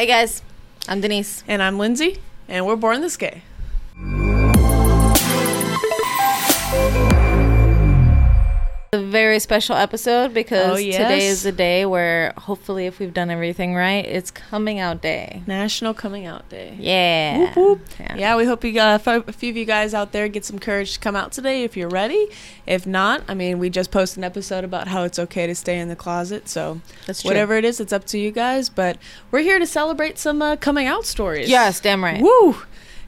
Hey guys, I'm Denise. And I'm Lindsay, and we're born this gay. A very special episode because Oh, yes. today is the day where hopefully, if we've done everything right, it's coming out day. National Coming Out Day. Yeah. Whoop, whoop. Yeah. Yeah, we hope you a few of you guys out there get some courage to come out today if you're ready. If not, I mean, we just posted an episode about how it's okay to stay in the closet. So whatever it is, it's up to you guys. But we're here to celebrate some uh, coming out stories. Yes, damn right. Woo!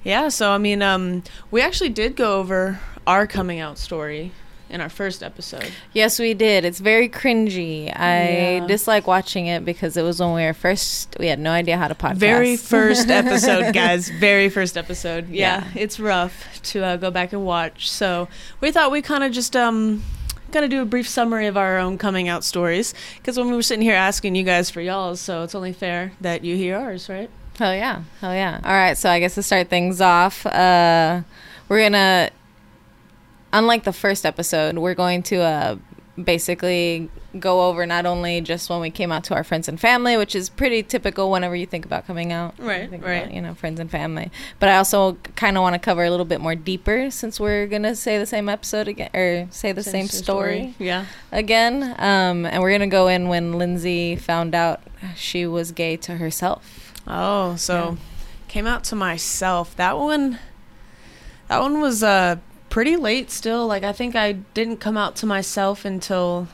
Yeah, so I mean, um, we actually did go over our coming out story in our first episode. Yes, we did. It's very cringy. I Yeah. dislike watching it because it was when we were first. We had no idea how to podcast. Very first episode, guys. Very first episode. Yeah, Yeah. it's rough to uh, go back and watch. So we thought we kind of just um gonna do a brief summary of our own coming out stories because when we were sitting here asking you guys for y'all's, so it's only fair that you hear ours, right? Hell yeah. Hell yeah. All right. So I guess to start things off, uh, we're going to, unlike the first episode, we're going to uh, basically go over not only just when we came out to our friends and family, which is pretty typical whenever you think about coming out. You Right, think right. about, you know, friends and family. But I also kind of want to cover a little bit more deeper since we're going to say the same episode again, or say the same, story Yeah. again. Um, and we're going to go in when Lindsay found out she was gay to herself. Oh, so Yeah. came out to myself. That one that one was uh pretty late still. Like I think I didn't come out to myself until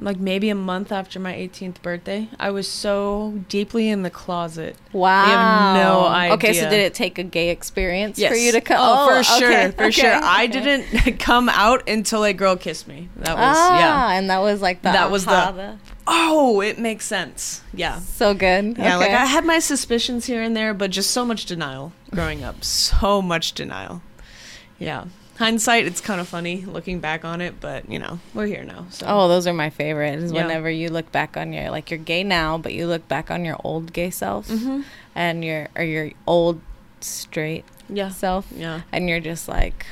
like maybe a month after my 18th birthday. I was so deeply in the closet. Wow. have no idea. Okay, so did it take a gay experience for you to come? come? Oh, for sure, okay, for sure. okay, I didn't come out until a girl kissed me. That was ah, yeah. and that was like the That was the- Oh, it makes sense. Yeah. so good. Yeah, like I had my suspicions here and there, but just so much denial growing up. So much denial. Yeah. Hindsight, it's kind of funny looking back on it, but you know, we're here now. So Oh, those are my favorite. Is Yeah. whenever you look back on your like you're gay now, but you look back on your old gay self Mhm. and your or your old straight yeah. self, Yeah. and you're just like,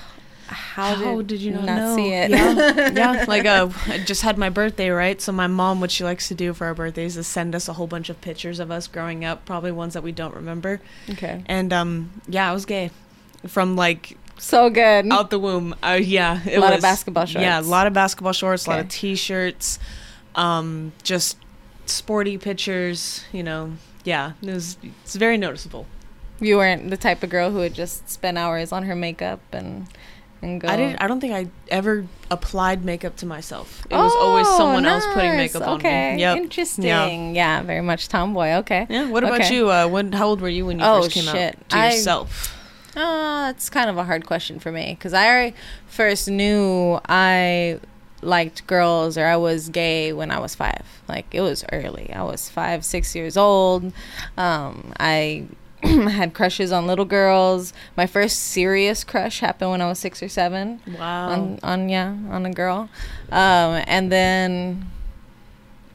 how, did, you not, see it? Yeah, yeah. Like uh, I just had my birthday, right? So my mom, what she likes to do for our birthdays is send us a whole bunch of pictures of us growing up, probably ones that we don't remember. okay, And um, yeah, I was gay from like so good. out the womb. Uh, yeah, it A lot of was- basketball Yeah, a shorts. lot of basketball shorts, a lot of t-shirts, um, just sporty pictures. You know, yeah, it was. It's very noticeable. You weren't the type of girl who would just spend hours on her makeup and and go. I didn't. I don't think I ever applied makeup to myself. It was always Oh, someone else putting nice. makeup on okay. me. Yep. Interesting. Yeah. very much tomboy. Okay. Yeah. What about you? Uh, when? How old were you when you Oh, first came shit. out to I- yourself? Uh, it's kind of a hard question for me because I first knew I liked girls or I was gay when I was five. Like it was early. I was five, six years old. Um, I had crushes on little girls. My first serious crush happened when I was six or seven. Wow. on on yeah on a girl um and then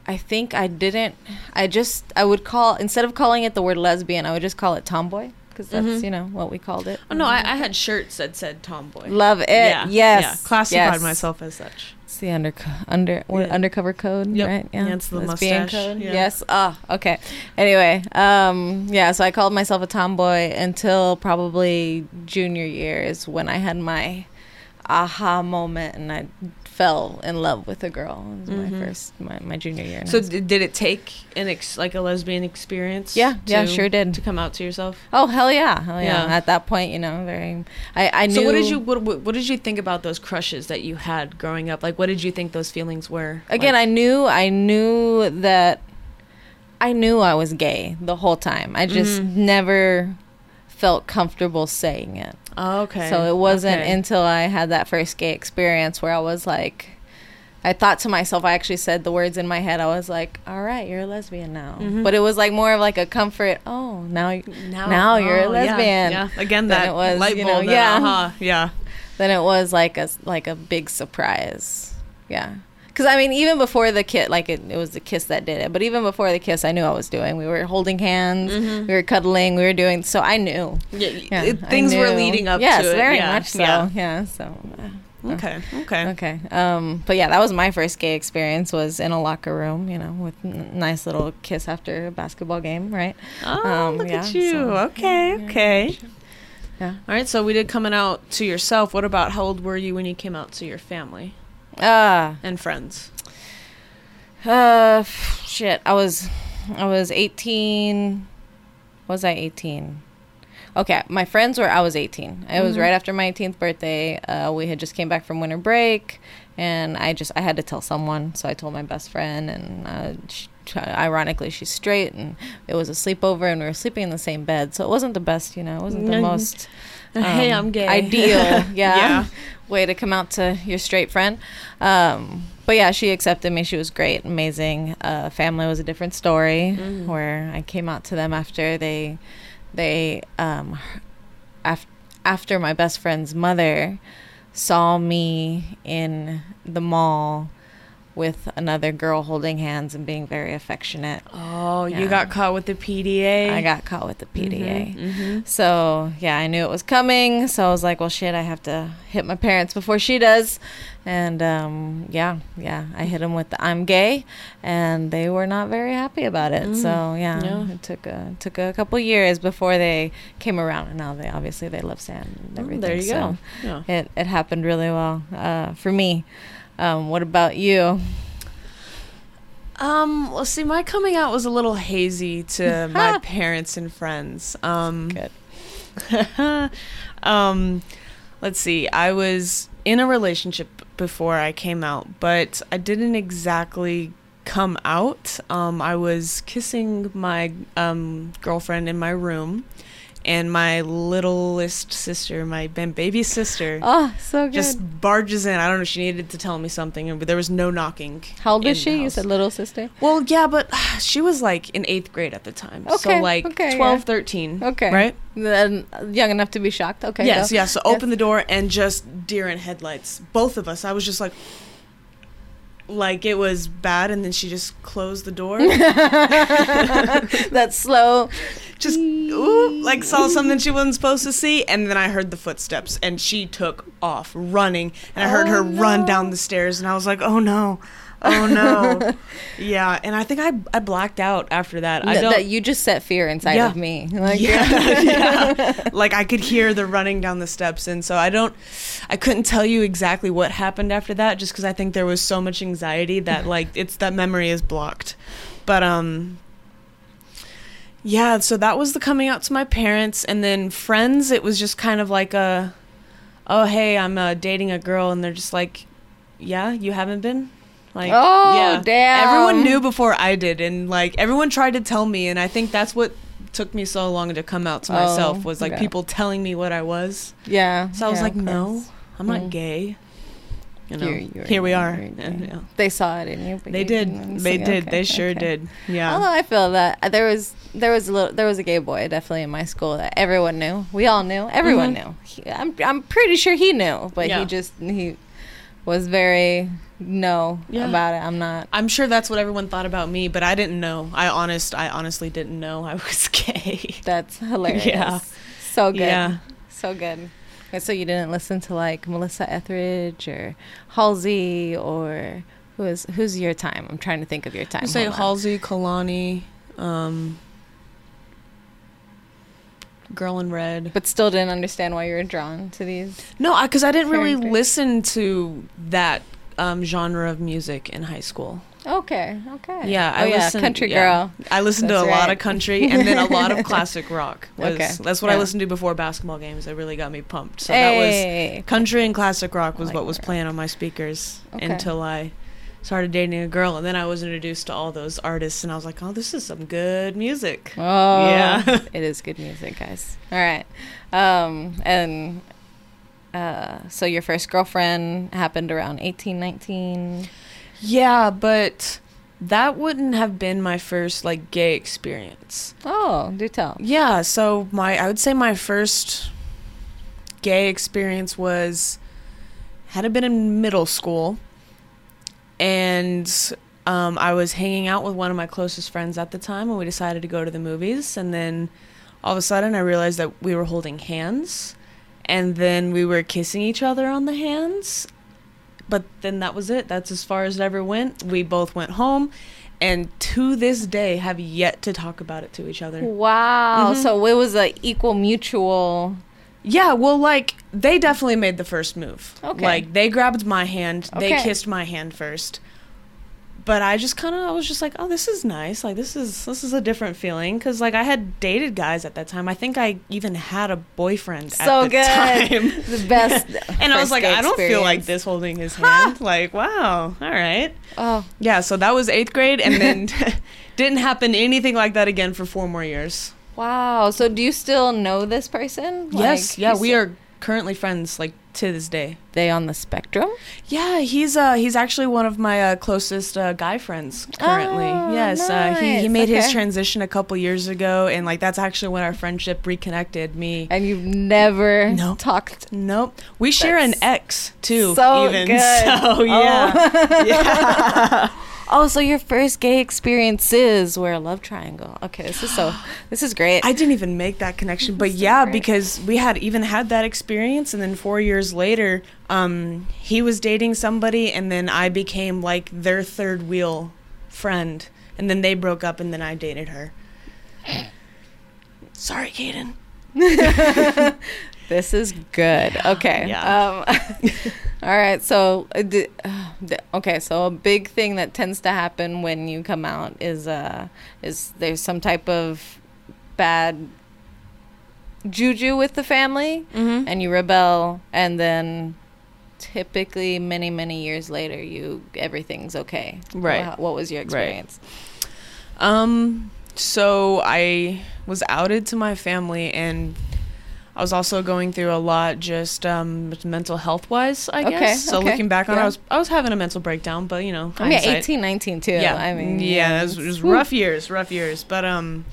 i think i didn't i just i would call instead of calling it the word lesbian i would just call it tomboy because that's Mhm. you know what we called it oh no, I, I had shirts that said tomboy. love it Yeah, yes Yeah. Classified yes. myself as such. it's the under under what, Yeah. undercover code Yep. right Yeah, it's the Lesbian mustache. code Yeah. yes oh okay anyway um yeah so i called myself a tomboy until probably junior year is when i had my aha moment and i fell in love with a girl it was Mhm. my first my, my junior year So d- did it take an ex- like a lesbian experience? yeah yeah sure did To come out to yourself. oh hell yeah hell yeah. Yeah. at that point you know very i i knew So what did you what, what what did you think about those crushes that you had growing up? Like what did you think those feelings were? again Like, i knew i knew that i knew i was gay the whole time i just Mhm. never felt comfortable saying it okay. so it wasn't Okay. until i had that first gay experience where i was like i thought to myself i actually said the words in my head i was like all right you're a lesbian now Mhm. but it was like more of like a comfort oh now you now, now you're a oh, yeah, lesbian. Yeah, again that it was, light you bulb. know, that, yeah. uh-huh, yeah. then it was like a like a big surprise. Yeah. Because I mean, even before the kiss, like it, it was the kiss that did it. But even before the kiss, I knew I was doing. We were holding hands, Mhm. we were cuddling, we were doing. So I knew. Yeah, Yeah, it- things were leading up yes, to it. very yeah, much so. Yeah. Yeah. so uh, Okay. Okay. Okay. Um, but yeah, that was my first gay experience. Was in a locker room, you know, with n- nice little kiss after a basketball game, right? Oh, Um, look yeah, at you. so- okay. yeah, Okay. Yeah. All right. So we did coming out to yourself. What about how old were you when you came out to your family Ah, and friends? uh, shit. I was, I was eighteen. Was I eighteen? Okay, my friends were. I was eighteen. It was Mhm. right after my eighteenth birthday. Uh, we had just came back from winter break, and I just I had to tell someone, so I told my best friend, and uh, she, ironically she's straight, and it was a sleepover, and we were sleeping in the same bed, so it wasn't the best, you know, it wasn't the Mhm. Most hey, um, I'm gay. Ideal, yeah. Yeah. Way to come out to your straight friend. Um, but yeah, she accepted me. She was great, amazing. Uh, family was a different story, Mhm. where I came out to them after they, they, um, af- after my best friend's mother saw me in the mall with another girl holding hands and being very affectionate. Oh, you got caught with the PDA. I got caught with the PDA. hmm So yeah, I knew it was coming. So I was like, well, shit, I have to hit my parents before she does. And um, yeah, yeah, I hit them with the I'm gay, and they were not very happy about it. Mm. So yeah, Yeah. it took a took a couple years before they came around, and now they obviously they love Sam and Oh, everything. there you so go. Yeah. It it happened really well uh, for me. Um, what about you? Um, well, see, my coming out was a little hazy to my parents and friends. Um, Good. um, let's see. I was in a relationship before I came out, but I didn't exactly come out. Um, I was kissing my um, girlfriend in my room, and my littlest sister, my baby sister, Oh, so good. just barges in. I don't know. She needed to tell me something, but there was no knocking. How old is she? You said little sister. Well, yeah, but she was like in eighth grade at the time. so like okay, 12, yeah. 13. Okay. Right? Then young enough to be shocked. Okay. yes, go. yeah. So open the door and just deer in headlights. Both of us. I was just like, like it was bad, and then she just closed the door. That's slow. just ooh, like saw something she wasn't supposed to see, and then I heard the footsteps, and she took off running, and I heard Oh, her run down the stairs, and I was like, oh no. Oh no! yeah, and I think I I blacked out after that. I Th- don't. that you just set fear inside Yeah. of me. Like, yeah, yeah. Like I could hear the running down the steps, and so I don't, I couldn't tell you exactly what happened after that, just because I think there was so much anxiety that like it's that memory is blocked. But um, yeah. So that was the coming out to my parents, and then friends. It was just kind of like a, oh hey, I'm uh, dating a girl, and they're just like, yeah, you haven't been. Like, Oh, yeah. damn. Everyone knew before I did, and like everyone tried to tell me, and I think that's what took me so long to come out to myself Oh, was like okay. people telling me what I was. yeah. So I was yeah, like, no. I'm not Mm. gay. You know, You're- you're- here we are. And. They saw it in you. They did. They did. okay, They sure okay. did. Yeah. Although I feel that uh, there was there was a little there was a gay boy definitely in my school that everyone knew. We all knew. Everyone Mhm. knew. He, I'm I'm pretty sure he knew, but Yeah. he just he was very no Yeah. about it. I'm not. I'm sure that's what everyone thought about me, but I didn't know. I honest, I honestly didn't know I was gay. That's hilarious. Yeah. So good. Yeah. So good. And so you didn't listen to like Melissa Etheridge or Halsey or who is who's your time? I'm trying to think of your time. I say Hold on. Halsey, Kehlani, um, Girl in Red. But still didn't understand why you were drawn to these. No, because I, didn't really listen to that um, genre of music in high school. Okay, okay. Yeah, oh, I yeah, listened, country yeah. girl. I listened to a That's lot of country and then a lot of classic rock. Was, Okay, That's what I listened to before basketball games. That really got me pumped. So that was country and classic rock was like what was playing on my speakers Okay. until I started dating a girl, and then I was introduced to all those artists, and I was like, oh, this is some good music. Oh, Yeah. it is good music, guys. All right, um, and uh, so your first girlfriend happened around eighteen, nineteen. Yeah, but that wouldn't have been my first like gay experience. Oh, do tell. Yeah, so my I would say my first gay experience was had it been in middle school and um, I was hanging out with one of my closest friends at the time and we decided to go to the movies and then all of a sudden I realized that we were holding hands and then we were kissing each other on the hands. But then that was it. That's as far as it ever went. We both went home, and to this day have yet to talk about it to each other. Wow. Mhm. So it was a equal mutual. Yeah, well, like they definitely made the first move. Okay. Like they grabbed my hand, okay. they kissed my hand first. But I just kind of I was just like, "Oh, this is nice. Like this is this is a different feeling cuz like I had dated guys at that time. I think I even had a boyfriend So at the good. time. The best. and I was like, I don't feel like this holding his hand. like, wow. All right. Oh, Yeah, so that was 8th grade and then didn't happen anything like that again for 4 more years. wow. So do you still know this person? yes, Like, yeah, we are currently friends like to this day. They on the spectrum? Yeah, he's uh he's actually one of my uh, closest uh, guy friends currently. Oh, yes, uh, he he nice. made his transition a couple years ago, and like that's actually when our friendship reconnected. Me. And you've never No. talked. Nope. We share an ex too. so even. good. So yeah. Oh. yeah. Oh, so your first gay experiences were a love triangle. Okay, this is so. This is great. I didn't even make that connection, but yeah, great. because we had even had that experience, and then four years later, um, he was dating somebody, and then I became like their third wheel friend, and then they broke up, and then I dated her. Sorry, Kaden. This is good. Okay. Yeah. Um, all right. So, uh, uh, okay. So a big thing that tends to happen when you come out is uh is there's some type of bad juju with the family, Mm-hmm. and you rebel, and then typically many many years later you everything's okay. Right. What, what was your experience? Um, so I was outed to my family, and I was also going through a lot, just um, mental health wise, I Okay, guess. So okay, looking back on, it. I was I was having a mental breakdown, but you know, I mean, hindsight. 18, 19 too. Yeah, I mean, yeah, it was, it was rough years, rough years. But um,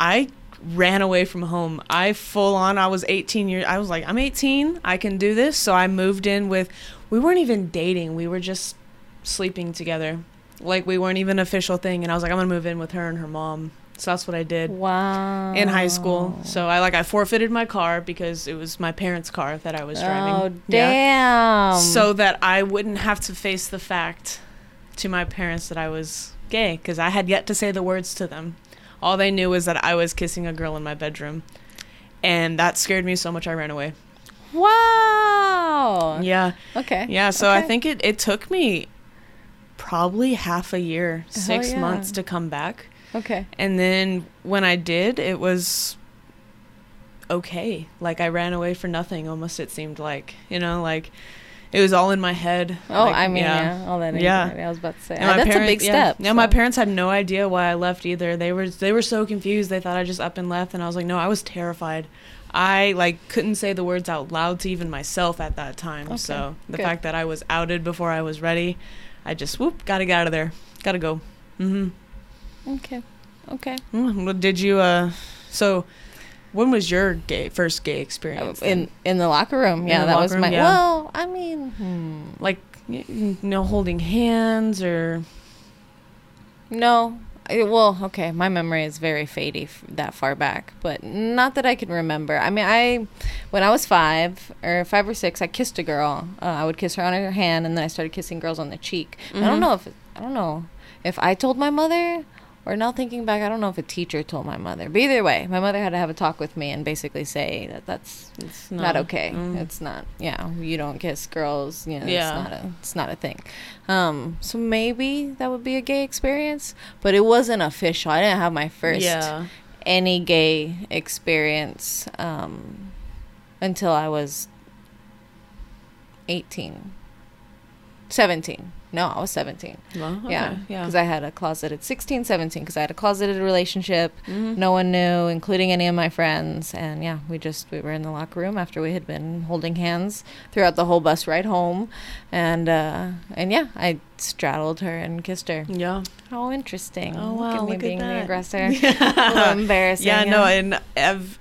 I ran away from home. I full on. I was 18 years. I was like, I'm 18. I can do this. So I moved in with. We weren't even dating. We were just sleeping together. Like we weren't even an official thing. And I was like, I'm gonna move in with her and her mom. So that's what I did Wow. in high school. So I like I forfeited my car because it was my parents' car that I was oh, driving. Oh Yeah damn! so that I wouldn't have to face the fact to my parents that I was gay because I had yet to say the words to them. All they knew was that I was kissing a girl in my bedroom. And that scared me so much I ran away. wow. Yeah. Okay. Yeah, so I think it, it took me probably half a year, Hell 6 yeah. months to come back. Okay. And then when I did, it was okay. Like I ran away for nothing almost it seemed like. You know, like it was all in my head. Oh, Like, I mean, yeah, all that. Yeah. I was about to say And that's a parent- big yeah. step. Yeah, my parents had no idea why I left either. They were they were so confused. They thought I just up and left, and I was like, no, I was terrified. I like couldn't say the words out loud to even myself at that time. Okay, So the good. fact that I was outed before I was ready, I just whoop, gotta get out of there, gotta go. hmm Okay. Okay. Well, did you? uh So, when was your gay first gay experience? then? In in the locker room. Yeah, that was room, my. yeah. Well, I mean, hmm. like y- y- no holding hands or no. I- Well, okay. My memory is very fadey f- that far back, but not that I can remember. I mean, I when I was five or five or six, I kissed a girl. Uh, I would kiss her on her hand, and then I started kissing girls on the cheek. I Mhm. don't know if I don't know if I told my mother or now thinking back, I don't know if a teacher told my mother. But either way, my mother had to have a talk with me and basically say that that's it's not okay. Mm. It's not. Yeah, you don't kiss girls. You know, Yeah. it's not a. It's not a thing. Um, so maybe that would be a gay experience, but it wasn't official. I didn't have my first yeah. any gay experience um, until I was 18. 17. No, I was 17. Well, okay, Yeah. yeah. Because I had a closeted 16, 17, because I had a closeted relationship. Mhm. No one knew, including any of my friends. And yeah, we just, we were in the locker room after we had been holding hands throughout the whole bus ride home. And, uh, and yeah, I straddled her and kissed her. Yeah. How interesting. Oh wow. Look at me look being at the aggressor. a embarrassing. Yeah, no, and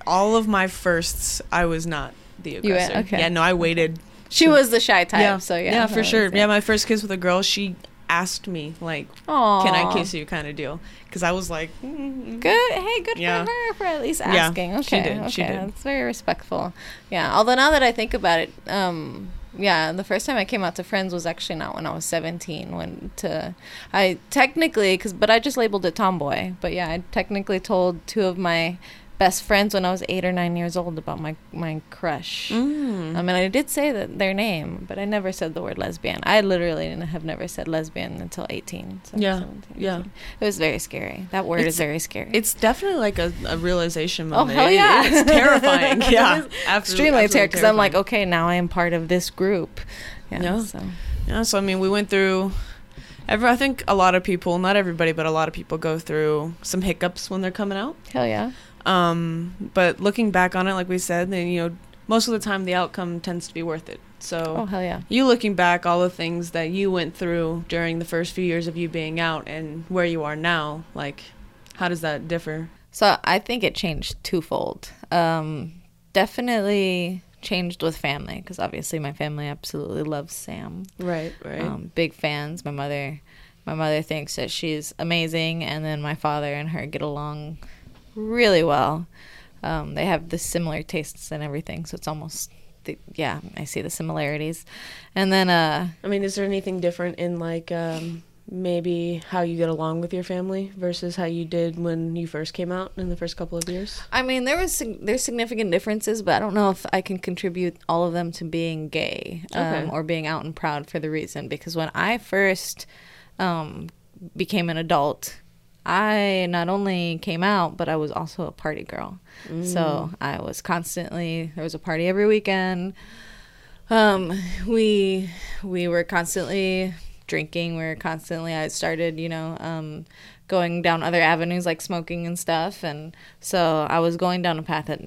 all of my firsts, I was not the You aggressor. went- okay. Yeah, no, I waited. She was the shy type, yeah, so yeah. yeah, for sure. Yeah, my first kiss with a girl, she asked me like, Aw. "Can I kiss you?" kind of deal. Because I was like, mm, Good. Hey, good Yeah. for her for at least Yeah, asking. she okay. did, Okay. she did. That's very respectful. Yeah. Although now that I think about it, um, yeah, the first time I came out to friends was actually not when I was 17. When to, I technically, cause, but I just labeled it tomboy. But yeah, I technically told two of my best friends when I was eight or nine years old about my my crush. mm. I mean, I did say that their name, but I never said the word lesbian. I literally have never said lesbian until 18. So Yeah, 17, yeah. It was very scary. That word It's- is very scary. It's definitely like a, a realization Oh, moment. hell It- yeah. it's terrifying. It yeah, absolutely, extremely terrible because I'm like, okay, now I am part of this group. Yeah. Yeah. So. Yeah, so I mean, we went through. Every, I think a lot of people, not everybody, but a lot of people go through some hiccups when they're coming out. Hell yeah. Um, but looking back on it, like we said, then you know, most of the time the outcome tends to be worth it. So Oh hell yeah. you looking back, all the things that you went through during the first few years of you being out, and where you are now, like, how does that differ? So I think it changed twofold. Um, definitely changed with family because obviously my family absolutely loves Sam. Right, right. Um, big fans. My mother, my mother thinks that she's amazing, and then my father and her get along really well. Um, they have the similar tastes and everything, so it's almost, the, yeah, I see the similarities. And then, uh, I mean, is there anything different in like um, maybe how you get along with your family versus how you did when you first came out in the first couple of years? I mean, there was there's significant differences, but I don't know if I can contribute all of them to being gay um, Okay. or being out and proud for the reason because when I first um, became an adult, I not only came out, but I was also a party girl. So I was constantly there was a party every weekend. Um, we we were constantly drinking. We were constantly. I started, you know, um, going down other avenues like smoking and stuff, and so I was going down a path that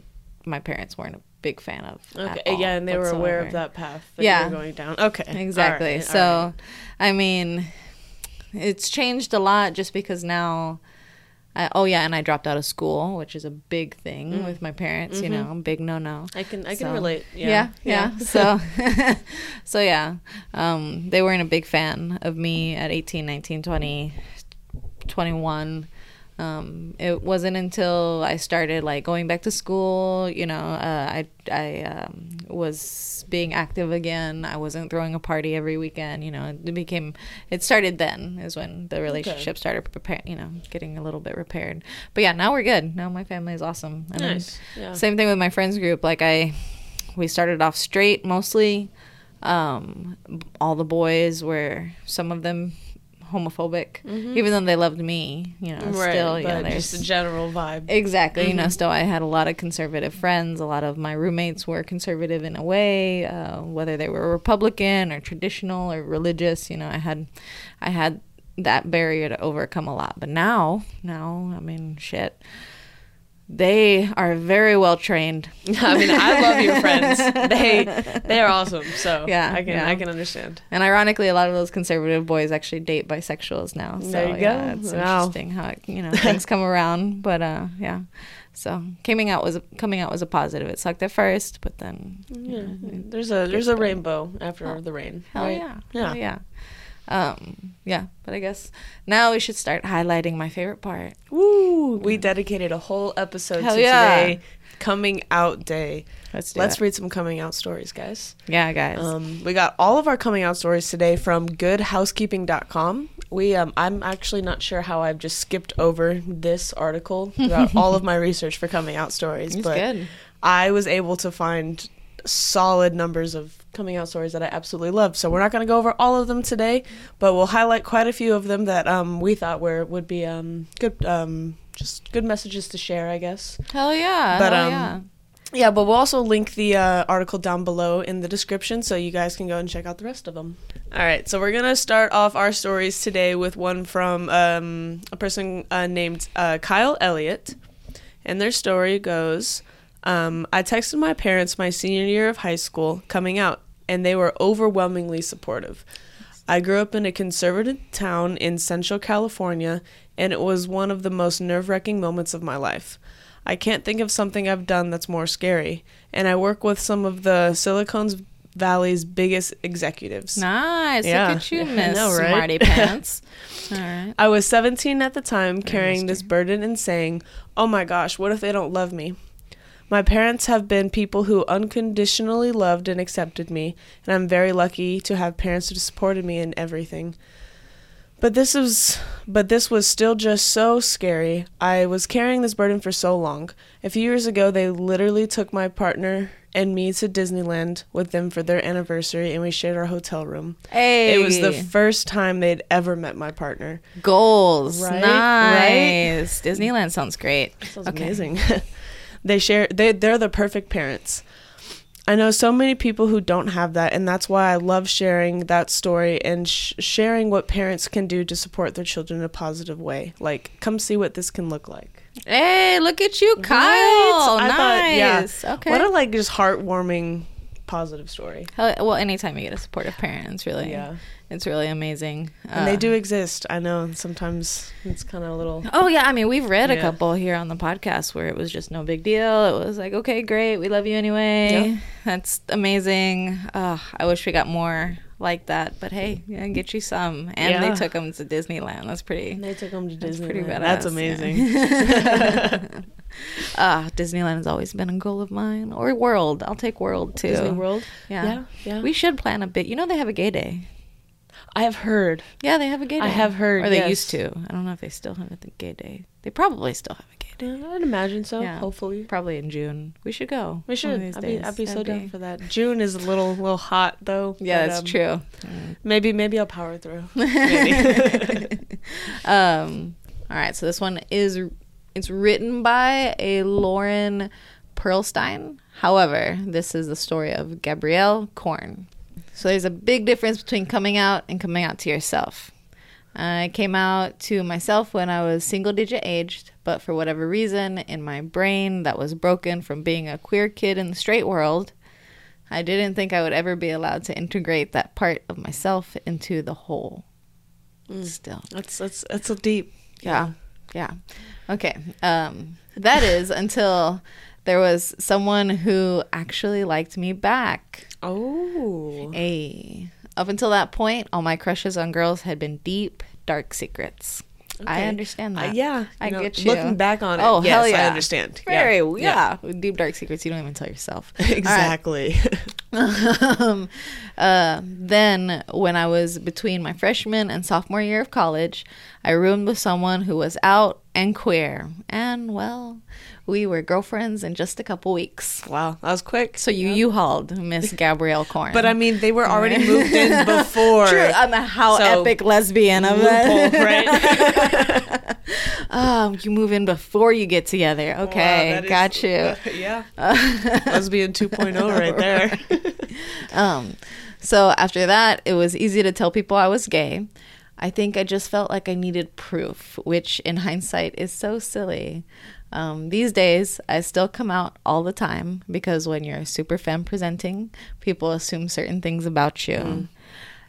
my parents weren't a big fan of. Okay, yeah, and they were aware of that path that Yeah. you were going down. Okay, Exactly. Right, so, right. I mean, it's changed a lot just because now. I, oh yeah, and I dropped out of school, which is a big thing Mm. with my parents. You Mhm. know, big no no. I can I can So, relate. Yeah, Yeah, yeah. so, so yeah, um, they weren't a big fan of me at 18, 19, 20, 21. Um, it wasn't until I started like going back to school, you know, uh, I I um, was being active again. I wasn't throwing a party every weekend. You know, it became. It started then is when the relationship started preparing. You know, getting a little bit repaired. But yeah, now we're good. Now my family is awesome. And nice. Yeah. same thing with my friends group. Like I, we started off straight mostly. Um, all the boys were some of them homophobic, even though they loved me. You know, Mm-hmm. right, still you know, but just there's a general vibe. exactly. You know, Mhm. still I had a lot of conservative friends. A lot of my roommates were conservative in a way, uh, whether they were Republican or traditional or religious. You know, I had, I had that barrier to overcome a lot. But now, now, I mean, shit. They are very well trained. I mean, I love your friends. They they are awesome. So Yeah, I can yeah. I can understand. And ironically, a lot of those conservative boys actually date bisexuals now. So There you yeah, go. it's Wow. interesting how it, you know things come around. But uh, yeah, so coming out was a, coming out was a positive. It sucked at first, but then Yeah, it there's a there's a rainbow after Oh, the rain. hell right? yeah, Yeah. hell yeah, um, yeah. But I guess now we should start highlighting my favorite part. Woo! We dedicated a whole episode Hell to yeah. today, coming out day. Let's do Let's read some coming out stories, guys. yeah, guys. Um, we got all of our coming out stories today from goodhousekeeping.com. We um, I'm actually not sure how I've just skipped over this article throughout all of my research for coming out stories, it's but good. I was able to find solid numbers of coming out stories that I absolutely love. So we're not going to go over all of them today, but we'll highlight quite a few of them that um, we thought were would be um, good um, just good messages to share, I guess. Hell yeah, But, hell um, yeah. Yeah, but we'll also link the uh, article down below in the description so you guys can go and check out the rest of them. All right, so we're going to start off our stories today with one from um, a person uh, named uh, Kyle Elliott. And their story goes um, I texted my parents my senior year of high school coming out, and they were overwhelmingly supportive. I grew up in a conservative town in Central California, and it was one of the most nerve wracking moments of my life. I can't think of something I've done that's more scary. And I work with some of the Silicon's Valley's biggest executives. Nice. Yeah. Look at you, Yeah, Miss know, right? Smarty Pants. All right. I was 17 at the time, carrying this burden and saying, Oh my gosh, what if they don't love me? My parents have been people who unconditionally loved and accepted me, and I'm very lucky to have parents who supported me in everything. But this was but this was still just so scary. I was carrying this burden for so long. A few years ago they literally took my partner and me to Disneyland with them for their anniversary and we shared our hotel room. Hey. It was the first time they'd ever met my partner. goals. Right? Nice. Disneyland sounds great. Sounds Okay. amazing. they share they they're the perfect parents. I know so many people who don't have that and that's why I love sharing that story and sh- sharing what parents can do to support their children in a positive way. Like come see what this can look like. Hey, look at you, Kyle. Right? Nice. thought, yeah. Okay. What a like just heartwarming positive story. Well, anytime you get a supportive parent, it's really, Yeah. it's really amazing. And they Uh, do exist. I know sometimes it's kind of a little Oh yeah, I mean we've read a couple here on the podcast where it was just no big deal. It was like, okay, great, we love you anyway. Yeah. That's amazing. Uh, I wish we got more like that, but hey, yeah, get you some. And Yeah. they took them to Disneyland. That's pretty. they took them to That's Disney. pretty badass. That's yeah. Ah, Disneyland has always been a goal of mine, or World. I'll take World too. Disney World. Yeah. Yeah, yeah. We should plan a bit. You know they have a gay day. I have heard. Yeah, they have a gay day. I have heard, Or they yes. used to. I don't know if they still have a gay day. They probably still have a gay day. Yeah, I'd imagine so. Yeah. Hopefully. Probably in June. We should go. We should. I'd be. I'd be so That'd down for that. June is a little little hot though. Yeah, but, that's um, true. Maybe maybe I'll power through. um, all right, so this one is it's written by a Lauren Perlstein. However, this is the story of Gabrielle Korn. So there's a big difference between coming out and coming out to yourself. I came out to myself when I was single digit aged, but for whatever reason in my brain that was broken from being a queer kid in the straight world, I didn't think I would ever be allowed to integrate that part of myself into the whole. Mm. Still. that's that's that's so deep. Yeah. Yeah. Okay. Um that is until there was someone who actually liked me back. Oh. Hey. Up until that point, all my crushes on girls had been deep, dark secrets. I Okay. understand Uh, that. yeah, I know, get you. Looking back on it, Oh, yes, hell yeah. I understand. Very, yeah. yeah. Deep dark secrets you don't even tell yourself. Right. um, uh, then, when I was between my freshman and sophomore year of college, I roomed with someone who was out and queer. And, well, we were girlfriends in just a couple weeks. wow, that was quick. So you U-hauled Miss Gabrielle Korn. But I mean, they were already moved in before. True. I'm a how So, epic lesbian of Loophole, right? oh, you move in before you get together. Okay, Wow, that is- got you. yeah. Lesbian 2.0 right there. Um, so after that, it was easy to tell people I was gay. I think I just felt like I needed proof, which in hindsight is so silly. Um, these days, I still come out all the time because when you're super femme presenting, people assume certain things about you.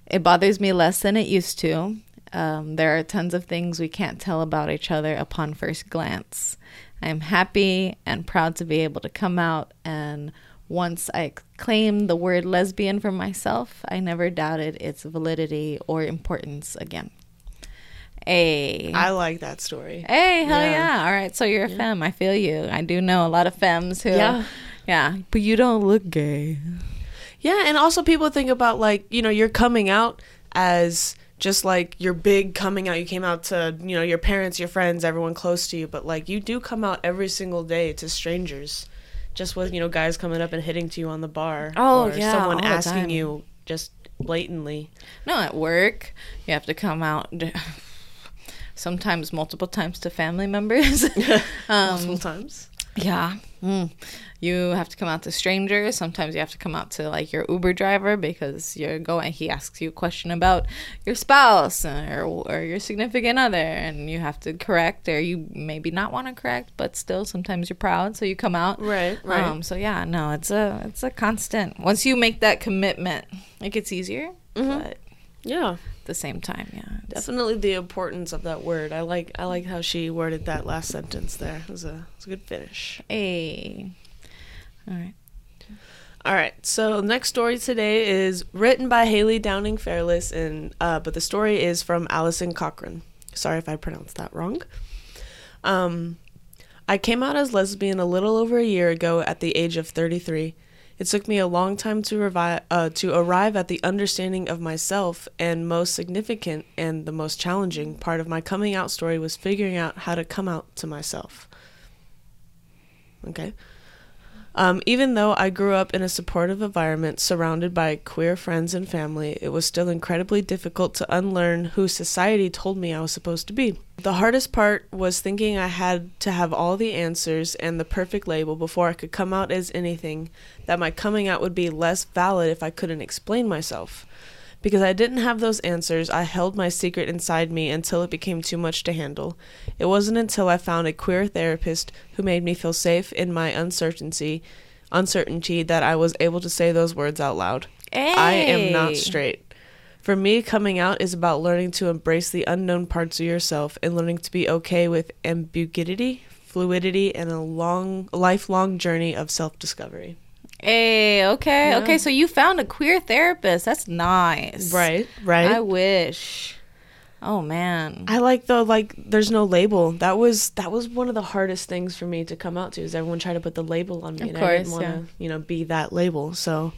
It bothers me less than it used to. Um, there are tons of things we can't tell about each other upon first glance. I am happy and proud to be able to come out, and once I claimed the word lesbian for myself, I never doubted its validity or importance again. Hey. I like that story. Hey, hell Yeah. yeah. All right, so you're a femme. I feel you. I do know a lot of femmes who. Yeah. Yeah. But you don't look gay. Yeah, and also people think about like, you know, you're coming out as just like your big coming out. You came out to, you know, your parents, your friends, everyone close to you, but like you do come out every single day to strangers. Just with, you know, guys coming up and hitting to you on the bar. Oh, or yeah, someone asking you just blatantly. No, at work, you have to come out sometimes multiple times to family members. um, Sometimes. yeah. Mm. You have to come out to strangers. Sometimes you have to come out to like your Uber driver because you're going. He asks you a question about your spouse or, or your significant other, and you have to correct, or you maybe not want to correct, but still sometimes you're proud, so you come out. Right, right. Um, so yeah, no, it's a it's a constant. Once you make that commitment, it gets easier, Mm-hmm. but yeah. The same time, yeah, Definitely the importance of that word. I like I like how she worded that last sentence there. It was a, it was a good finish. Hey. All right. All right. So next story today is written by Haley Downing Fairless, and uh, but the story is from Allison Cochran. Sorry if I pronounced that wrong. Um, I came out as lesbian a little over a year ago at the age of 33. It took me a long time to uh, to arrive at the understanding of myself, and most significant and the most challenging part of my coming out story was figuring out how to come out to myself. Okay. Um, even though I grew up in a supportive environment surrounded by queer friends and family, it was still incredibly difficult to unlearn who society told me I was supposed to be. The hardest part was thinking I had to have all the answers and the perfect label before I could come out as anything, that my coming out would be less valid if I couldn't explain myself. Because I didn't have those answers, I held my secret inside me until it became too much to handle. It wasn't until I found a queer therapist who made me feel safe in my uncertainty, uncertainty that I was able to say those words out loud. I am not straight. For me, coming out is about learning to embrace the unknown parts of yourself and learning to be okay with ambiguity, fluidity, and a long, lifelong journey of self-discovery. Hey, okay, Yeah. okay. So you found a queer therapist. That's nice. Right, right. I wish. Oh man. I like though like there's no label. That was that was one of the hardest things for me to come out to is everyone tried to put the label on me Of and I didn't course, want to, yeah. you know, be that label. So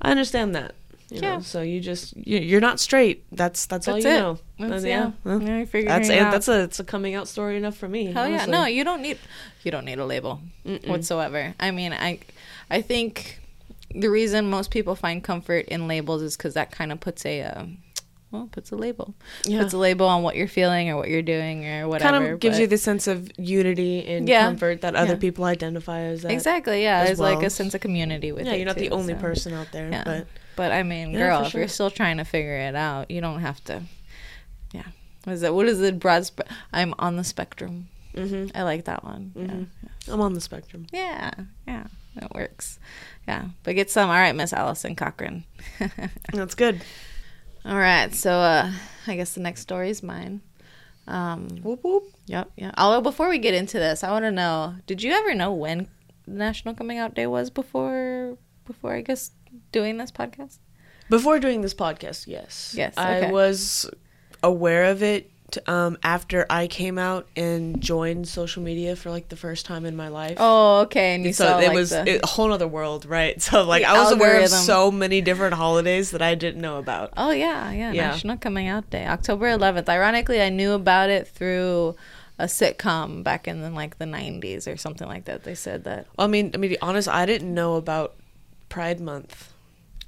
I understand that. You Yeah. know, so you just you- you're not straight. That's that's, all you it. know. That's, Uh, yeah. yeah, That's it out. that's a it's a coming out story enough for me. Hell yeah. No, you don't need you don't need a label Mm-mm. whatsoever. I mean, I I think the reason most people find comfort in labels is because that kind of puts a uh, well puts a label Yeah. puts a label on what you're feeling or what you're doing or whatever. kind of gives but- you the sense of unity and Yeah. comfort that other Yeah. people identify as that. exactly yeah. There's like a sense of community with Yeah, it. you're not the only so. person out there, Yeah. but But I mean, girl, for if you're still trying to figure it out, you don't have to. Yeah. What is it? What is it? Broad. Spe- I'm on the spectrum. mhm, I like that one. mhm. I'm on the spectrum. Yeah. Yeah. It works. Yeah. But get some. All right, Miss Allison Cochran. That's good. All right. So uh, I guess the next story is mine. Um, Whoop whoop. yep. Yeah. Although before we get into this, I want to know: Did you ever know when National Coming Out Day was before? Before I guess doing this podcast. Before doing this podcast, yes. Yes, I was aware of it um, after I came out and joined social media for like the first time in my life. Oh, okay. And you so saw it like, was the- it- a whole other world, right? So like The I was aware of so many different holidays that I didn't know about. Oh yeah, yeah, Yeah. National Coming Out Day, October 11th. Ironically, I knew about it through a sitcom back in the, like the 90s or something like that. They said that. Well, I mean, I mean, to be honest, I didn't know about Pride Month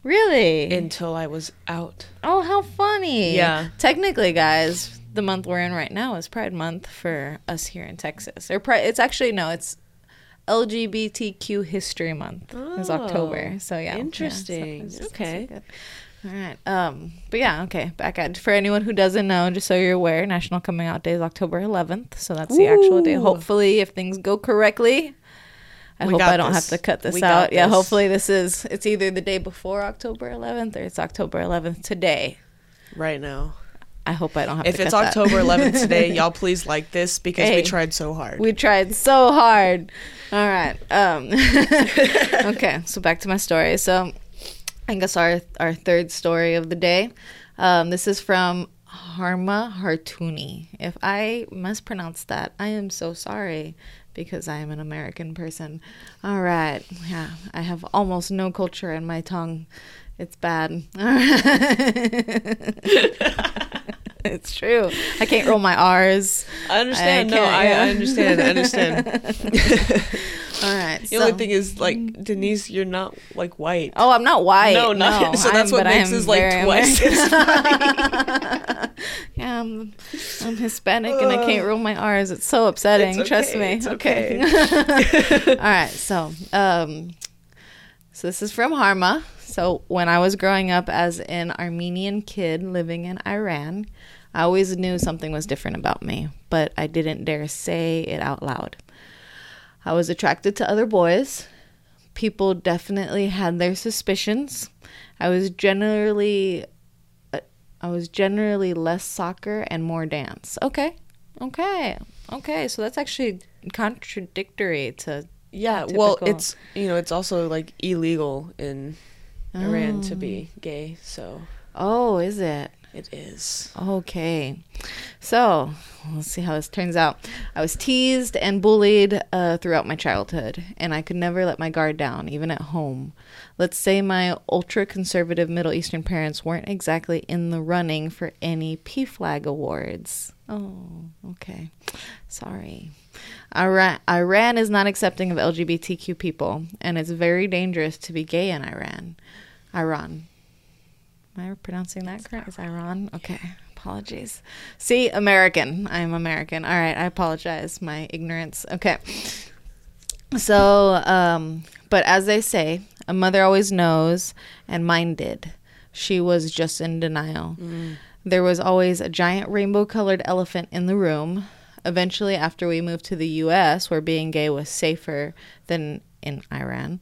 Really? until I was out. oh, how funny. Yeah. Technically, guys, the month we're in right now is Pride Month for us here in Texas. Or Pride, it's actually no, it's LGBTQ History Month. It's Oh, October. So yeah. yeah, so interesting. it's- it's Okay. All right. Um. But yeah. Okay. Back at for anyone who doesn't know, just so you're aware, National Coming Out Day is October 11th. So that's the actual day. Hopefully, if things go correctly, I We hope I don't this. have to cut this We out. Yeah. this. Hopefully, this is it's either the day before October 11th or it's October 11th today. Right now. I hope I don't have If to it's. October 11th today, y'all please like this because Hey. we tried so hard. We tried so hard. All right. Um, okay. So back to my story. So I guess our our third story of the day. Um, this is from Harma Hartuni. If I mispronounce that, I am so sorry because I am an American person. All right. Yeah. I have almost no culture in my tongue. It's bad. it's true. I can't roll my R's. I understand. no, I, yeah. I understand. I understand. All right. the only thing is, like, Denise, you're not like white. Oh, I'm not white. No, not- so that's what but I makes this, like, twice as American. yeah, I'm, I'm Hispanic and I can't roll my R's. It's so upsetting. It's Trust me. it's okay. All right. So, um, so this is from Harma. So when I was growing up as an Armenian kid living in Iran, I always knew something was different about me, but I didn't dare say it out loud. I was attracted to other boys. People definitely had their suspicions. I was generally uh, I was generally less soccer and more dance. Okay. Okay. Okay. So that's actually contradictory to Yeah, well, it's you know it's also like illegal in Iran to be oh. gay, so. Oh, is it? It is. Okay. So, let's see how this turns out. I was teased and bullied uh, throughout my childhood, and I could never let my guard down, even at home. Let's say my ultra conservative Middle Eastern parents weren't exactly in the running for any PFLAG awards. Oh, okay. Sorry. Iran, Iran is not accepting of LGBTQ people, and it's very dangerous to be gay in Iran. Iran. Am I pronouncing that correct? Is Iran? Okay. Apologies. See, American. I'm American. All right. I apologize. My ignorance. Okay. So, um, but as they say, a mother always knows, and mine did. She was just in denial. There was always a giant rainbow colored elephant in the room. Eventually, after we moved to the US, where being gay was safer than in Iran,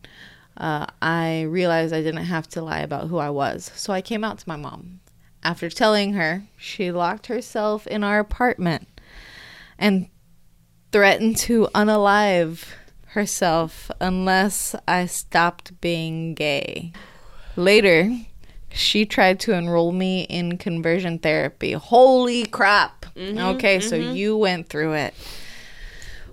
uh, I realized I didn't have to lie about who I was. So I came out to my mom. After telling her, she locked herself in our apartment and threatened to unalive herself unless I stopped being gay. Later, she tried to enroll me in conversion therapy. Holy crap. okay, so you went through it.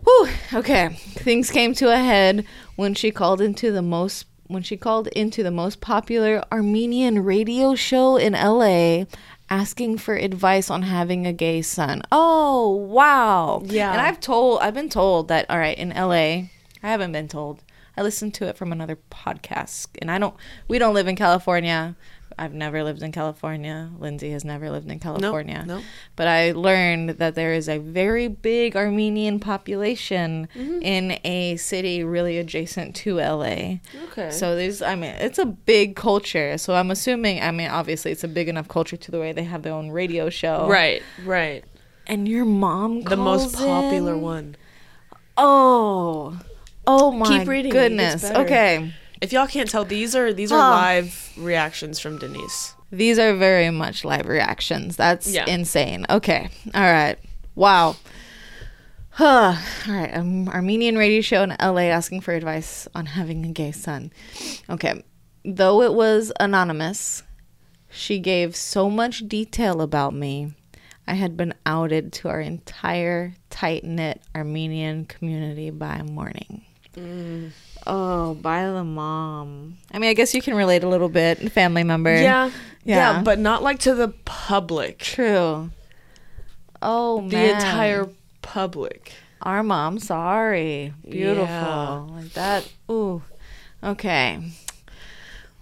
Whew, okay. Things came to a head when she called into the most when she called into the most popular Armenian radio show in LA asking for advice on having a gay son. Oh, wow. Yeah. And I've told I've been told that all right, in LA, I haven't been told. I listened to it from another podcast and I don't we don't live in California. I've never lived in California. Lindsay has never lived in California. no. But I learned that there is a very big Armenian population Mm-hmm. in a city really adjacent to LA. Okay. So there's, I mean, it's a big culture. So I'm assuming, I mean, obviously it's a big enough culture to the way they have their own radio show. right, right. And your mom The most popular in? one. Oh. Oh my Keep reading, goodness. Okay. If y'all can't tell, these are these are Huh. live reactions from Denise. These are very much live reactions. That's Yeah. insane. Okay. All right. Wow. Huh. All right. Um, Armenian radio show in LA asking for advice on having a gay son. Okay. Though it was anonymous, she gave so much detail about me. I had been outed to our entire tight knit Armenian community by morning. Oh, by the mom. I mean, I guess you can relate a little bit, family member. Yeah, yeah, Yeah. but not like to the public. True. Oh The man. entire public. our mom. Sorry. Beautiful. Yeah. Like that. Ooh. Okay.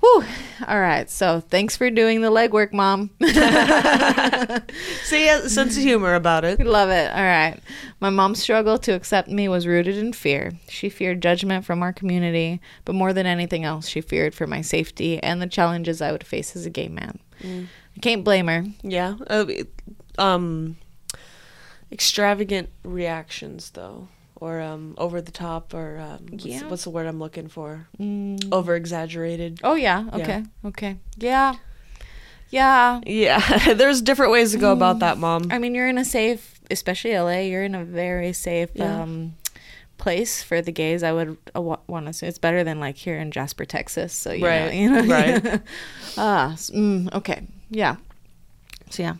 Whew. All right. So thanks for doing the legwork, mom. See, a sense of humor about it. Love it. All right. My mom's struggle to accept me was rooted in fear. She feared judgment from our community, but more than anything else, she feared for my safety and the challenges I would face as a gay man. I can't blame her. Yeah. Uh, um, extravagant reactions, though, or um, over the top, or um, what's, Yeah. what's the word I'm looking for? Mm. Over exaggerated. Oh yeah. Yeah. Okay. Okay. Yeah. Yeah. Yeah, there's different ways to go about that, mom. I mean, you're in a safe, especially LA. You're in a very safe Yeah. um, place for the gays. I would uh, want to say it's better than like here in Jasper, Texas. So you Right, know, you know, right. ah, mm, okay, yeah. So yeah,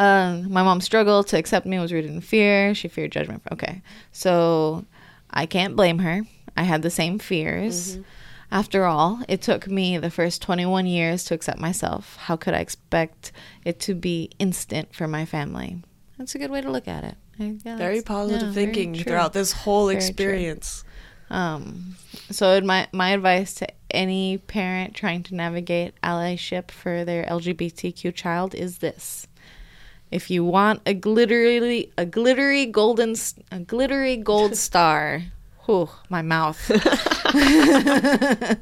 um, my mom struggled to accept me. Was rooted in fear. She feared judgment. Okay, so I can't blame her. I had the same fears. Mm-hmm. After all, it took me the first 21 years to accept myself. How could I expect it to be instant for my family? That's a good way to look at it. Yeah, Very positive thinking true. throughout this whole Very experience. Um, so my my advice to any parent trying to navigate allyship for their LGBTQ child is this: if you want a glittery a glittery golden a glittery gold star, whew, my mouth.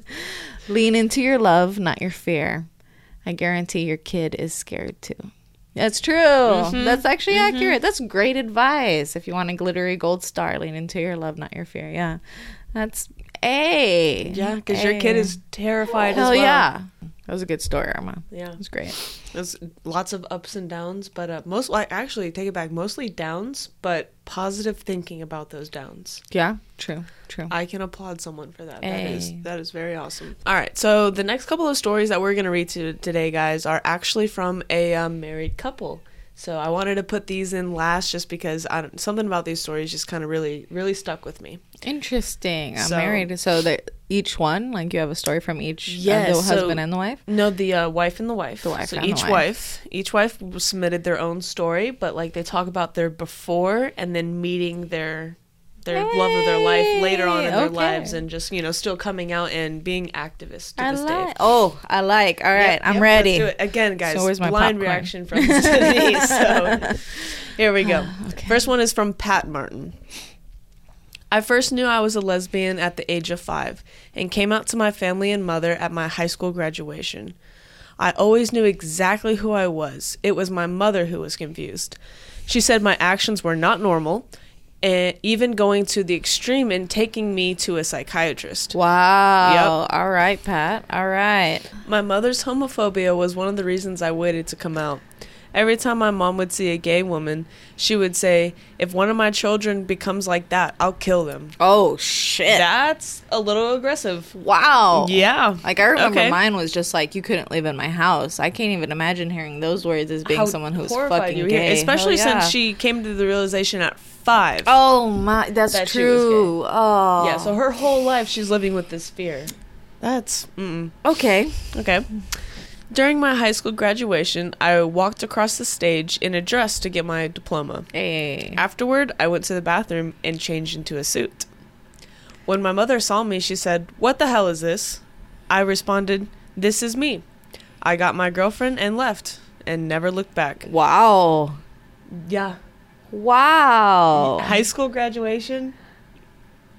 Lean into your love, not your fear. I guarantee your kid is scared too. That's true. Mm-hmm. That's actually mm-hmm. accurate. That's great advice. If you want a glittery gold star, lean into your love, not your fear. Yeah. That's A. Yeah, because your kid is terrified Hell as well. yeah. That was a good story, Arma. Yeah. It was great. There's lots of ups and downs, but uh, most like actually take it back, mostly downs, but positive thinking about those downs. Yeah, true, true. I can applaud someone for that. That is that is very awesome. All right, so the next couple of stories that we're gonna read to today, guys, are actually from a um, married couple. So I wanted to put these in last just because something about these stories just kind of really really stuck with me. Interesting. I'm So- married, so that each one, like you have a story from each, uh, Yes, the so- husband and the wife. No, the uh, wife and the wife. The wife So and the each wife. wife, each wife submitted their own story, but like they talk about their before and then meeting their their love of their life later on in Hey, their lives and just you know still coming out and being activists to I this day. Oh, I like. All right, Yep, I'm yep, ready. Let's do it. Again, guys, So where's my blind popcorn? reaction from Denise. So here we go. Ah, okay. First one is from Pat Martin. I first knew I was a lesbian at the age of five and came out to my family and mother at my high school graduation. I always knew exactly who I was. It was my mother who was confused. She said my actions were not normal, and even going to the extreme and taking me to a psychiatrist. Wow. Yep. All right, Pat. All right. My mother's homophobia was one of the reasons I waited to come out. Every time my mom would see a gay woman, she would say, If one of my children becomes like that, I'll kill them. Oh shit. That's a little aggressive. wow. Yeah. Like I remember Okay. mine was just like you couldn't live in my house. I can't even imagine hearing those words as being How someone who's fucking gay. Especially yeah. since she came to the realization at five. Oh my, that's That true. Oh. Yeah, so her whole life she's living with this fear. That's mm Okay. okay. During my high school graduation, I walked across the stage in a dress to get my diploma. Hey. Afterward, I went to the bathroom and changed into a suit. When my mother saw me, she said, What the hell is this? I responded, This is me. I got my girlfriend and left and never looked back. Wow. Yeah. Wow. High school graduation?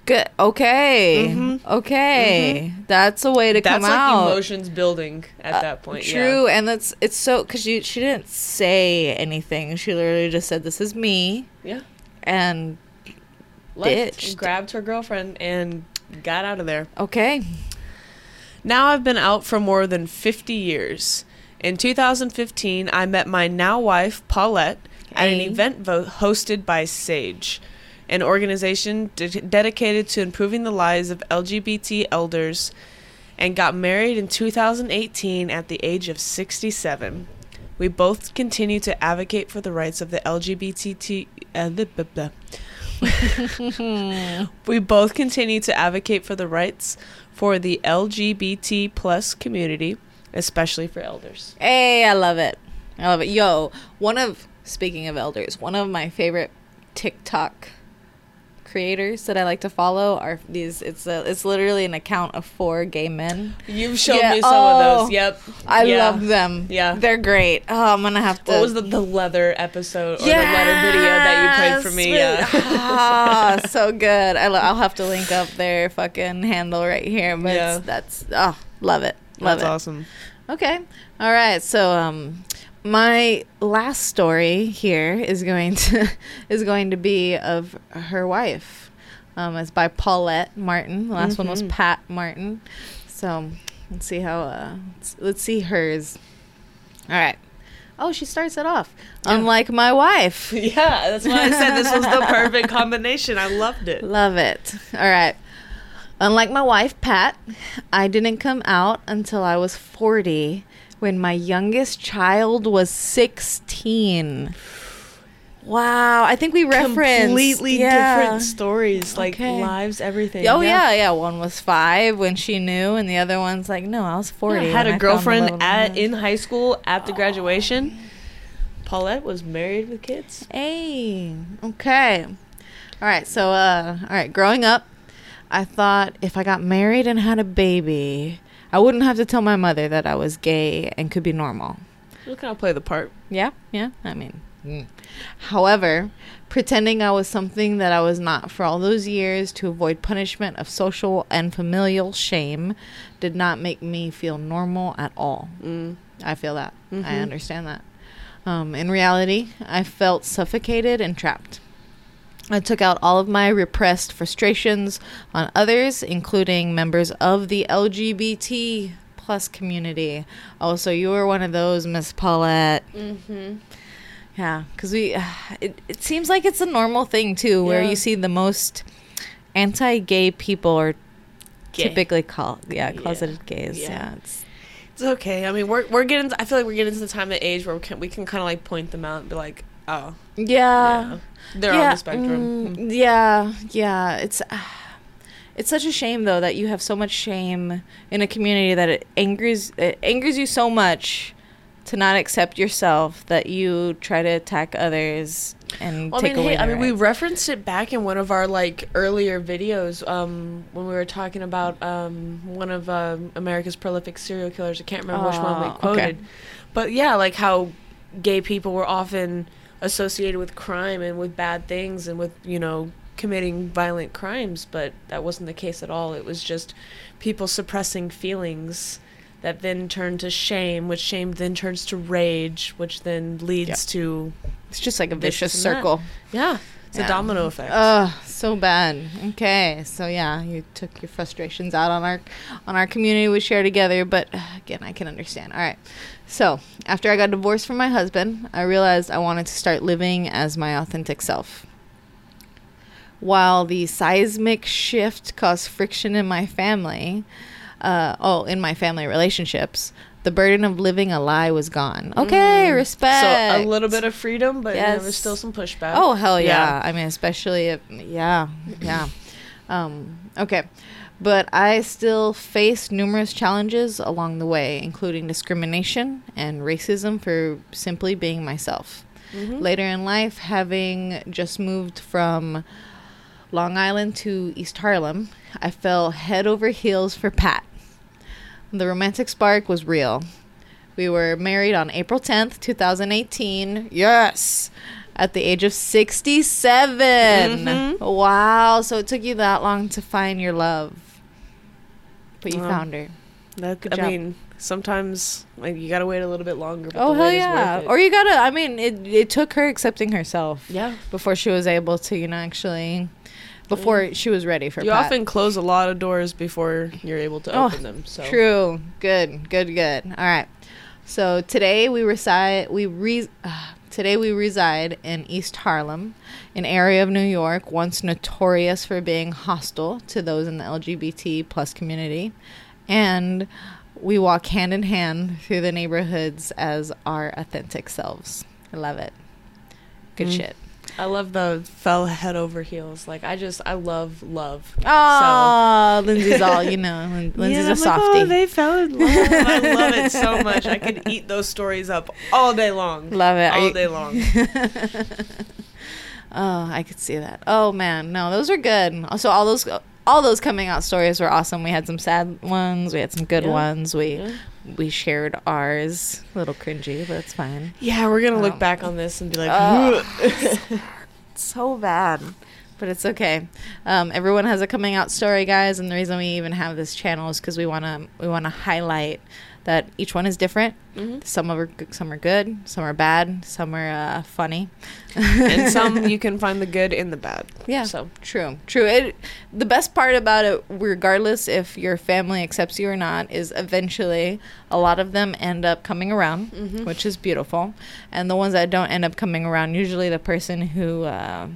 Good. Okay. Mhm. Okay. That's a way to That's come like out. emotions building at Uh, that point. True, and that's it's so because you she didn't say anything. She literally just said, "This is me," Yeah. and Yeah. Left, grabbed her girlfriend and got out of there. okay. Now I've been out for more than 50 years. In 2015, I met my now wife, Paulette, at an event vo- hosted by SAGE, an organization de- dedicated to improving the lives of LGBT elders, and got married in 2018 at the age of 67. We both continue to advocate for the rights of the LGBT. Uh, blah, blah, blah. we both continue to advocate for the rights for the LGBT plus community, especially for elders. Hey, I love it. I love it. Yo, one of speaking of elders, one of my favorite TikTok creators that I like to follow are these. It's a, it's literally an account of four gay men. You've shown Yeah, me some oh, of those. Yep. I Yeah. love them. Yeah. they're great. Oh, I'm gonna have to. What was the, the leather episode or the leather video that you played for me? Yeah. ah, so good. I lo- I'll have to link up their fucking handle right here. But Yeah. that's oh, love it, love That's it. awesome. Okay, all right. So um, my last story here is going to is going to be of her wife. Um, it's by Paulette Martin. The last one was Mhm. Pat Martin. So let's see how uh, let's, let's see hers. All right. Oh, she starts it off. Yeah. Unlike my wife. Yeah, that's why I said this was the perfect combination. I loved it. Love it. All right. Unlike my wife, Pat, I didn't come out until I was 40 when my youngest child was 16. Wow. I think we referenced. completely yeah. different stories, like Okay. lives, everything. Oh, yeah. yeah, One was five when she knew, and the other one's like, no, I was 40. Yeah, had I a found the girlfriend at man." in high school at the graduation. Paulette was married with kids. Hey, okay. All right, so uh all right, growing up, I thought if I got married and had a baby, I wouldn't have to tell my mother that I was gay and could be normal. You kind of play the part. Yeah, yeah. I mean, mm. however, pretending I was something that I was not for all those years to avoid punishment of social and familial shame did not make me feel normal at all. Mm. I feel that. I Mhm. understand that. Um, in reality, I felt suffocated and trapped. I took out all of my repressed frustrations on others, including members of the LGBT plus community. Oh, so you were one of those, Miss Paulette. Mm-hmm. Yeah, because we, it, it seems like it's a normal thing too, where Yeah. you see the most anti-gay people are Gay. typically called yeah Yeah. closeted gays. Yeah. Yeah, it's, It's okay. I mean, we're we're getting. I feel like we're getting to the time of age where we can we can kind of like point them out and be like, oh, yeah. yeah, they're on the spectrum. mm, yeah, yeah. It's it's such a shame though that you have so much shame in a community that it angers it angers you so much to not accept yourself that you try to attack others and Well, I take mean, away. hey, I mean, we referenced it back in one of our like earlier videos um, when we were talking about um, one of um, America's prolific serial killers. I can't remember which one we Oh, okay. quoted, but yeah, like how gay people were often associated with crime and with bad things and with you know committing violent crimes, but that wasn't the case at all. It was just people suppressing feelings. That then turn to shame, which shame then turns to rage, which then leads Yeah. to it's just like a vicious circle. yeah, it's Yeah. a domino effect. Ugh, so bad. Okay, so yeah, you took your frustrations out on our on our community we share together, but again, I can understand. All right. So, after I got divorced from my husband, I realized I wanted to start living as my authentic self. While the seismic shift caused friction in my family, uh, oh, in my family relationships, the burden of living a lie was gone. Okay, Mm. respect. So a little bit of freedom, but Yes. there's still some pushback. Oh hell yeah! Yeah. I mean, especially if yeah, yeah. Um, okay, but I still faced numerous challenges along the way, including discrimination and racism for simply being myself. Mhm. Later in life, having just moved from Long Island to East Harlem, I fell head over heels for Pat. The romantic spark was real. We were married on April 10th, 2018. Yes! At the age of 67. Mhm. Wow. So it took you that long to find your love. But you Wow. found her. That, Good I job. mean, sometimes like you gotta wait a little bit longer. But Oh, the hell yeah. Or you gotta, I mean, it, it took her accepting herself. yeah. before she was able to, you know, actually, before she was ready for You Pat. often close a lot of doors before you're able to Oh, open them. So True. Good. Good. Good. All right. So today we reside. We re. Uh, today we reside in East Harlem, an area of New York once notorious for being hostile to those in the LGBT plus community, and we walk hand in hand through the neighborhoods as our authentic selves. I love it. Good Mm. shit. I love the fell head over heels. Like I just I love love. Oh, Lindsay's all you know. Lindsay's Yeah, a I'm like, softie. oh, they fell in love. I love it so much. I could eat those stories up all day long. Love it. All you- day long. oh, I could see that. Oh man, no, those are good. So all those all those coming out stories were awesome. We had some sad ones. We had some good Yeah. ones. We Yeah. we shared ours. A little cringy, but it's fine. Yeah, we're gonna Oh. look back on this and be like. "Ugh." so bad. But it's okay. Um, everyone has a coming out story, guys, and the reason we even have this channel is because we wanna we wanna highlight that each one is different. Mhm. Some are some are good, some are bad, some are uh, funny, and some you can find the good in the bad. Yeah. So True, true. It, the best part about it, regardless if your family accepts you or not, is eventually a lot of them end up coming around, Mhm. which is beautiful. And the ones that don't end up coming around, usually the person who uh,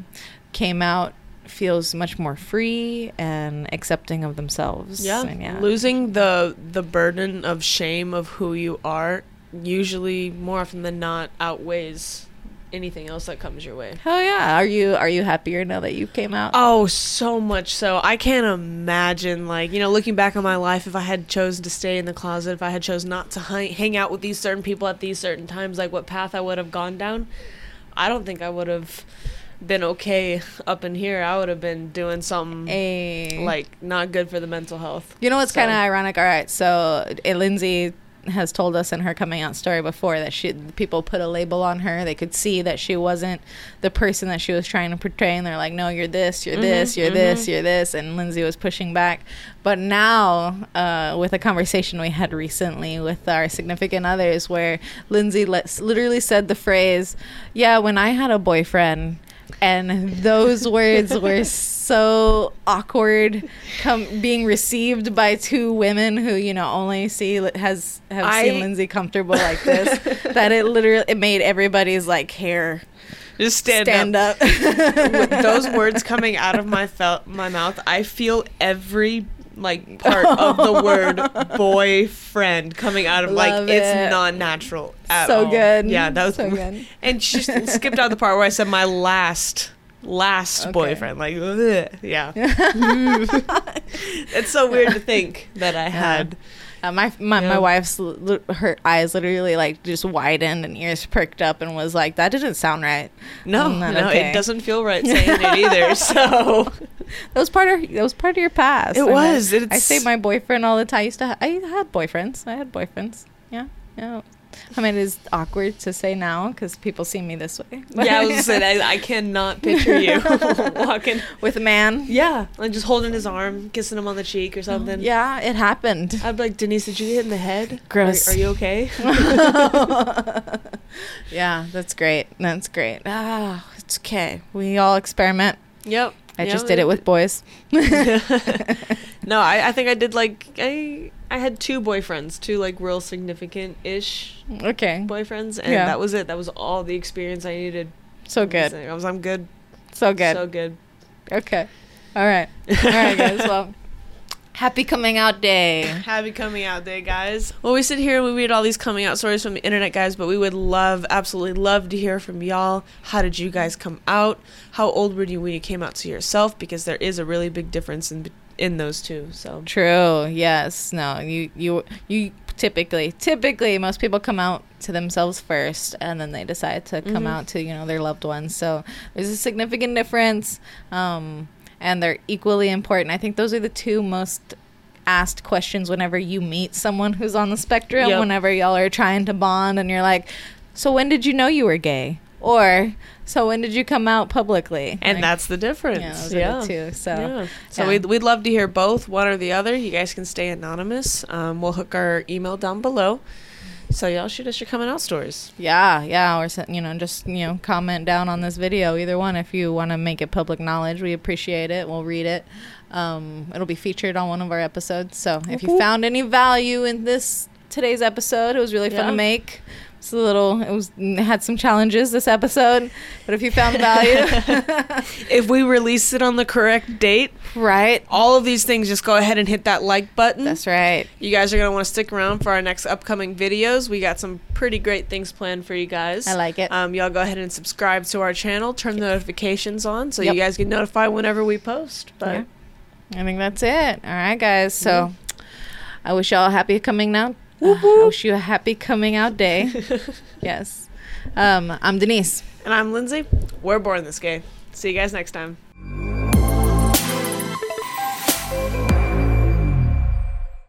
came out feels much more free and accepting of themselves. yeah, yeah. losing the the burden of shame of who you are usually more often than not outweighs anything else that comes your way. Hell yeah! Are you are you happier now that you came out? Oh, so much so. I can't imagine, like, you know, looking back on my life, if I had chosen to stay in the closet, if I had chosen not to hang out with these certain people at these certain times, like what path I would have gone down, I don't think I would have been okay up in here. I would have been doing something A like not good for the mental health. You know what's So- kind of ironic? All right, so uh, Lindsay has told us in her coming out story before that she people put a label on her. They could see that she wasn't the person that she was trying to portray, and they're like, "No, you're this, you're this, Mhm, you're this, mhm. you're this." And Lindsay was pushing back. But now, uh, with a conversation we had recently with our significant others, where Lindsay let, literally said the phrase, "Yeah, when I had a boyfriend." And those words were so awkward come being received by two women who you know only see has have I- seen Lindsay comfortable like this that it literally it made everybody's like hair Just stand, stand up. up. With those words coming out of my fel- my mouth, I feel every like part of the word boyfriend coming out of like Love it's it. not natural at so all. good. Yeah, that was so good. And she skipped out the part where I said my last last Okay. boyfriend. Like, ugh, yeah. it's so weird to think that I had. Uh, my my, Yeah. my wife's li- her eyes literally like just widened and ears perked up and was like, "That didn't sound right." No, no, okay. it doesn't feel right saying it either. So That was part of that was part of your past. It I was. I It's- say my boyfriend all the time. I used to. Ha- I had boyfriends. I had boyfriends. Yeah, yeah. I mean, it's awkward to say now because people see me this way. yeah, I was gonna say I, I cannot picture you walking. with a man. Yeah, like just holding his arm, kissing him on the cheek or something. Yeah, it happened. I'd be like, Denise, did you get hit in the head? Gross. Are, are you okay? yeah, that's great. That's great. Ah, it's okay. We all experiment. yep. I just did it with boys. no, I, I think I did like I I had two boyfriends, two like real significant ish Okay, boyfriends, and Yeah. that was it. That was all the experience I needed. so good. I was I'm good. So good. So good. Okay. All right. All right, guys. Well, happy coming out day. Happy coming out day, guys. Well, we sit here and we read all these coming out stories from the internet, guys, but we would love, absolutely love to hear from y'all. How did you guys come out? How old were you when you came out to yourself? Because there is a really big difference in in those two. So True. Yes. No. You. You. You. Typically, typically, most people come out to themselves first, and then they decide to come Mhm. out to you know their loved ones. So there's a significant difference, um, and they're equally important. I think those are the two most asked questions whenever you meet someone who's on the spectrum. Yep. Whenever y'all are trying to bond, and you're like, "So when did you know you were gay?" Or, "So when did you come out publicly?" and Like, that's the difference. yeah, yeah. are the two. So. yeah. So yeah. we'd, we'd love to hear both, one or the other. You guys can stay anonymous. Um, we'll hook our email down below. So y'all shoot us your coming out stories. Yeah, yeah, or you know, just you know, comment down on this video. Either one, if you want to make it public knowledge, we appreciate it. We'll read it. Um, it'll be featured on one of our episodes. So if you found any value in this today's episode, it was really fun to make. It's a little. It was it had some challenges this episode, but if you found value, If we release it on the correct date, right? all of these things, just go ahead and hit that like button. That's right. You guys are going to want to stick around for our next upcoming videos. We got some pretty great things planned for you guys. I like it. Um, y'all go ahead and subscribe to our channel, turn the notifications on so Yep. you guys get notified whenever we post. But Yeah. I think that's it. All right, guys. So I wish y'all a happy coming out. Uh, Whoop, I wish you a happy coming out day. yes. Um, I'm Denise. and I'm Lindsay. We're born this gay. See you guys next time.